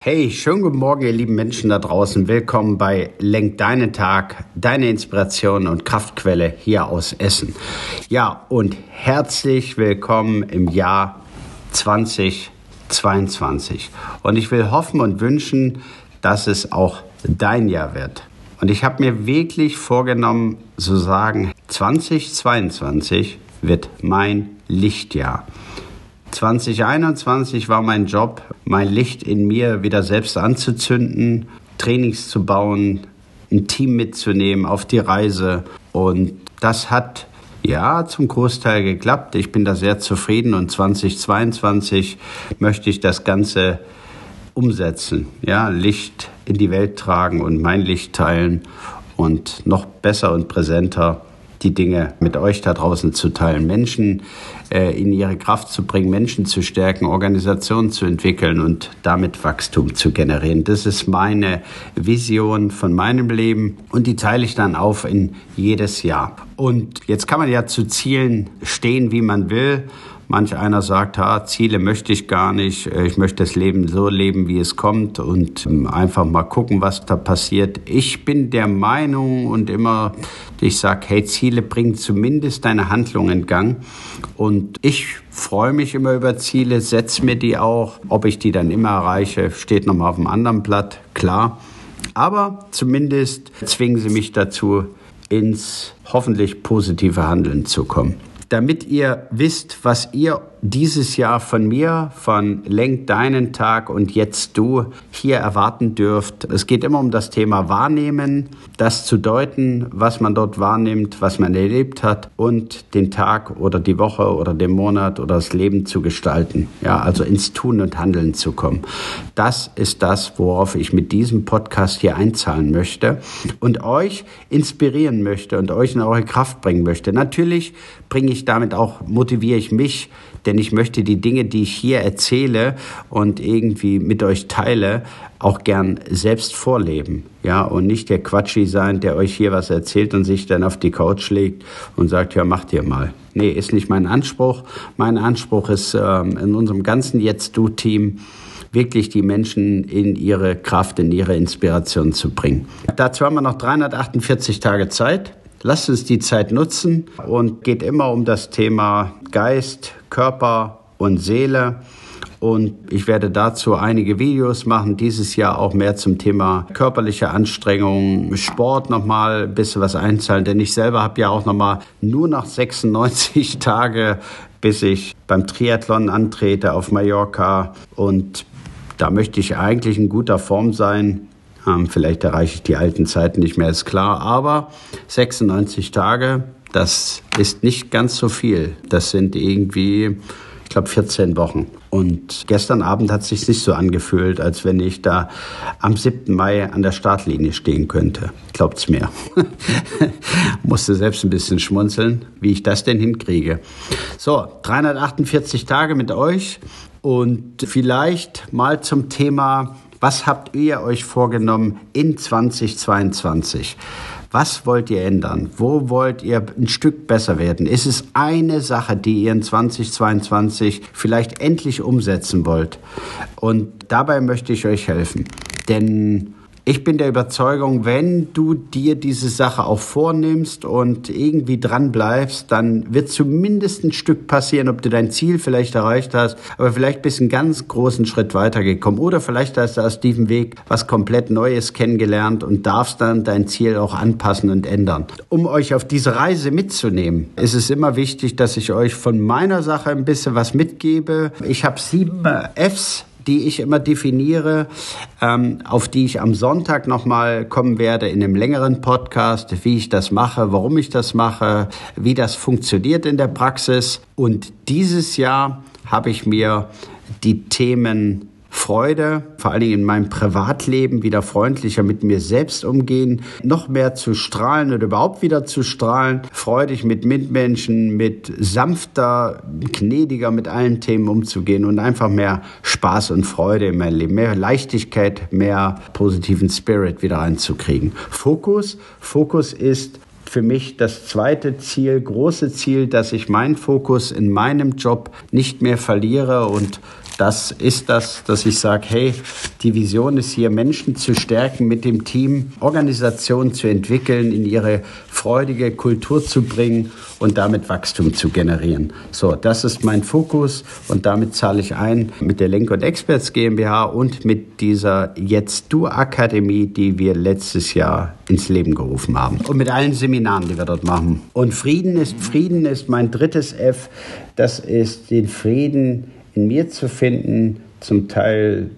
Hey, schönen guten Morgen, ihr lieben Menschen da draußen. Willkommen bei Lenk deinen Tag, deine Inspiration und Kraftquelle hier aus Essen. Ja, und herzlich willkommen im Jahr 2022. Und ich will hoffen und wünschen, dass es auch dein Jahr wird. Und ich habe mir wirklich vorgenommen zu sagen, 2022 wird mein Lichtjahr. 2021 war mein Job, mein Licht in mir wieder selbst anzuzünden, Trainings zu bauen, ein Team mitzunehmen auf die Reise. Und das hat ja zum Großteil geklappt. Ich bin da sehr zufrieden und 2022 möchte ich das Ganze umsetzen. Ja, Licht in die Welt tragen und mein Licht teilen und noch besser und präsenter die Dinge mit euch da draußen zu teilen, Menschen äh, in ihre Kraft zu bringen, Menschen zu stärken, Organisationen zu entwickeln und damit Wachstum zu generieren. Das ist meine Vision von meinem Leben und die teile ich dann auf in jedes Jahr. Und jetzt kann man ja zu Zielen stehen, wie man will. Manch einer sagt, ha, Ziele möchte ich gar nicht. Äh, ich möchte das Leben so leben, wie es kommt und ähm, einfach mal gucken, was da passiert. Ich bin der Meinung und immer, ich sage, hey, Ziele bringen zumindest deine Handlung in Gang. Und ich freue mich immer über Ziele, setze mir die auch. Ob ich die dann immer erreiche, steht nochmal auf dem anderen Blatt, klar. Aber zumindest zwingen sie mich dazu, ins hoffentlich positive Handeln zu kommen damit ihr wisst, was ihr dieses Jahr von mir, von Lenk deinen Tag und jetzt du hier erwarten dürft. Es geht immer um das Thema Wahrnehmen, das zu deuten, was man dort wahrnimmt, was man erlebt hat und den Tag oder die Woche oder den Monat oder das Leben zu gestalten. Ja, also ins Tun und Handeln zu kommen. Das ist das, worauf ich mit diesem Podcast hier einzahlen möchte und euch inspirieren möchte und euch in eure Kraft bringen möchte. Natürlich bringe ich damit auch, motiviere ich mich, denn ich möchte die Dinge, die ich hier erzähle und irgendwie mit euch teile, auch gern selbst vorleben, ja, und nicht der Quatschi sein, der euch hier was erzählt und sich dann auf die Couch legt und sagt, ja, macht ihr mal. Nee, ist nicht mein Anspruch. Mein Anspruch ist ähm, in unserem ganzen Jetzt-Du-Team, wirklich die Menschen in ihre Kraft, in ihre Inspiration zu bringen. Dazu haben wir noch 348 Tage Zeit. Lasst uns die Zeit nutzen und geht immer um das Thema Geist, Körper und Seele. Und ich werde dazu einige Videos machen, dieses Jahr auch mehr zum Thema körperliche Anstrengung, Sport nochmal ein bisschen was einzahlen, denn ich selber habe ja auch nochmal nur noch 96 Tage, bis ich beim Triathlon antrete auf Mallorca und da möchte ich eigentlich in guter Form sein. Ähm, vielleicht erreiche ich die alten Zeiten nicht mehr, ist klar. Aber 96 Tage, das ist nicht ganz so viel. Das sind irgendwie, ich glaube, 14 Wochen. Und gestern Abend hat es sich nicht so angefühlt, als wenn ich da am 7. Mai an der Startlinie stehen könnte. Glaubt's mir. Musste selbst ein bisschen schmunzeln, wie ich das denn hinkriege. So, 348 Tage mit euch und vielleicht mal zum Thema was habt ihr euch vorgenommen in 2022? Was wollt ihr ändern? Wo wollt ihr ein Stück besser werden? Ist es eine Sache, die ihr in 2022 vielleicht endlich umsetzen wollt? Und dabei möchte ich euch helfen. Denn ich bin der Überzeugung, wenn du dir diese Sache auch vornimmst und irgendwie dran bleibst, dann wird zumindest ein Stück passieren, ob du dein Ziel vielleicht erreicht hast, aber vielleicht bist du einen ganz großen Schritt weitergekommen oder vielleicht hast du aus diesem Weg was komplett Neues kennengelernt und darfst dann dein Ziel auch anpassen und ändern. Um euch auf diese Reise mitzunehmen, ist es immer wichtig, dass ich euch von meiner Sache ein bisschen was mitgebe. Ich habe sieben Fs die ich immer definiere, ähm, auf die ich am Sonntag nochmal kommen werde in einem längeren Podcast, wie ich das mache, warum ich das mache, wie das funktioniert in der Praxis. Und dieses Jahr habe ich mir die Themen Freude, vor allen Dingen in meinem Privatleben wieder freundlicher mit mir selbst umgehen, noch mehr zu strahlen oder überhaupt wieder zu strahlen, freudig mit Mitmenschen, mit sanfter, gnädiger mit allen Themen umzugehen und einfach mehr Spaß und Freude in mein Leben, mehr Leichtigkeit, mehr positiven Spirit wieder einzukriegen. Fokus, Fokus ist für mich das zweite Ziel, große Ziel, dass ich meinen Fokus in meinem Job nicht mehr verliere und das ist das, dass ich sage, hey, die Vision ist hier, Menschen zu stärken, mit dem Team Organisationen zu entwickeln, in ihre freudige Kultur zu bringen und damit Wachstum zu generieren. So, das ist mein Fokus und damit zahle ich ein mit der Lenk und Experts GmbH und mit dieser Jetzt Du Akademie, die wir letztes Jahr ins Leben gerufen haben und mit allen Seminaren, die wir dort machen. Und Frieden ist Frieden ist mein drittes F. Das ist den Frieden in mir zu finden, zum Teil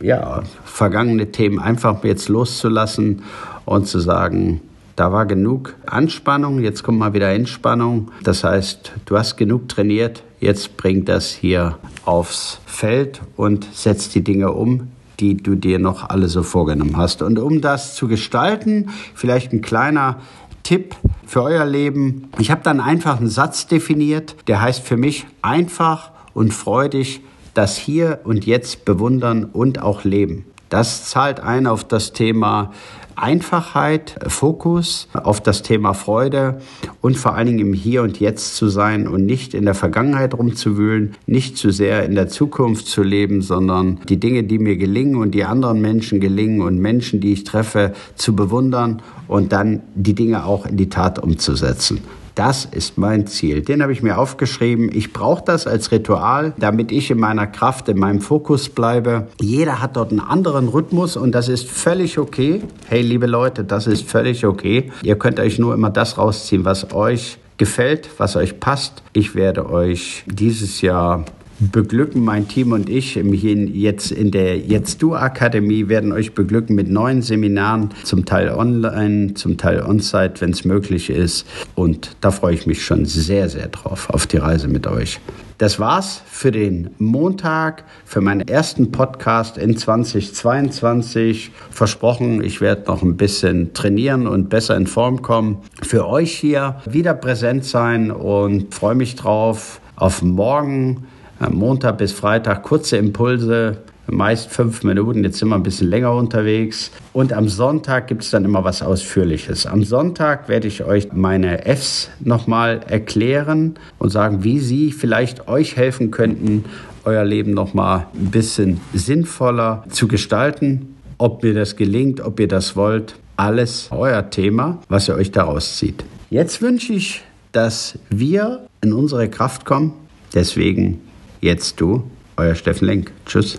ja, vergangene Themen einfach jetzt loszulassen und zu sagen, da war genug Anspannung, jetzt kommt mal wieder Entspannung. Das heißt, du hast genug trainiert, jetzt bring das hier aufs Feld und setz die Dinge um, die du dir noch alle so vorgenommen hast. Und um das zu gestalten, vielleicht ein kleiner Tipp für euer Leben. Ich habe dann einfach einen Satz definiert, der heißt für mich einfach und freudig das Hier und Jetzt bewundern und auch leben. Das zahlt ein auf das Thema Einfachheit, Fokus, auf das Thema Freude und vor allen Dingen im Hier und Jetzt zu sein und nicht in der Vergangenheit rumzuwühlen, nicht zu sehr in der Zukunft zu leben, sondern die Dinge, die mir gelingen und die anderen Menschen gelingen und Menschen, die ich treffe, zu bewundern und dann die Dinge auch in die Tat umzusetzen. Das ist mein Ziel. Den habe ich mir aufgeschrieben. Ich brauche das als Ritual, damit ich in meiner Kraft, in meinem Fokus bleibe. Jeder hat dort einen anderen Rhythmus und das ist völlig okay. Hey, liebe Leute, das ist völlig okay. Ihr könnt euch nur immer das rausziehen, was euch gefällt, was euch passt. Ich werde euch dieses Jahr beglücken. Mein Team und ich jetzt in der Jetzt Du Akademie werden euch beglücken mit neuen Seminaren, zum Teil online, zum Teil on-site, wenn es möglich ist. Und da freue ich mich schon sehr, sehr drauf auf die Reise mit euch. Das war's für den Montag, für meinen ersten Podcast in 2022. Versprochen, ich werde noch ein bisschen trainieren und besser in Form kommen. Für euch hier wieder präsent sein und freue mich drauf auf morgen Montag bis Freitag kurze Impulse, meist fünf Minuten. Jetzt sind wir ein bisschen länger unterwegs. Und am Sonntag gibt es dann immer was Ausführliches. Am Sonntag werde ich euch meine Fs nochmal erklären und sagen, wie sie vielleicht euch helfen könnten, euer Leben nochmal ein bisschen sinnvoller zu gestalten. Ob mir das gelingt, ob ihr das wollt, alles euer Thema, was ihr euch daraus zieht. Jetzt wünsche ich, dass wir in unsere Kraft kommen. Deswegen Jetzt du, euer Steffen Lenk. Tschüss.